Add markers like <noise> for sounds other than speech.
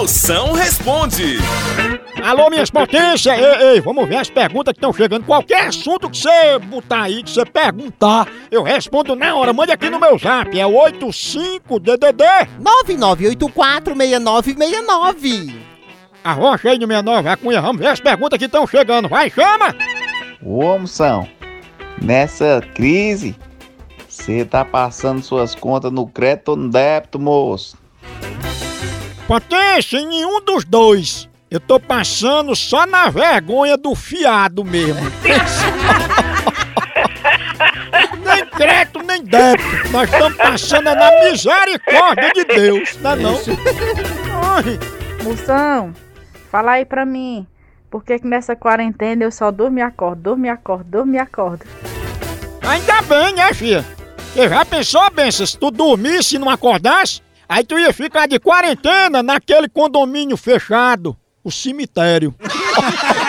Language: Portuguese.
Moção responde. Alô, minhas potências! Ei, ei, vamos ver as perguntas que estão chegando. Qualquer assunto que você botar aí, que você perguntar, eu respondo na hora. Mande aqui no meu zap, é o 85DDD. 99846969. Arrocha aí no 69, a cunha. Vamos ver as perguntas que estão chegando. Vai, chama! Ô, moção, nessa crise, você tá passando suas contas no crédito ou no débito, moço? Potência, em nenhum dos dois. Eu tô passando só na vergonha do fiado mesmo. <laughs> nem crédito, nem débito. Nós estamos passando na misericórdia de Deus, não é não? Ai, Moção, fala aí pra mim. Por que que nessa quarentena eu só durmo e acordo, durmo e acordo, durmo e acordo? ainda bem, né, filha? Você já pensou, Benção, se tu dormisse e não acordasse? Aí tu ia ficar de quarentena naquele condomínio fechado, o cemitério. <laughs>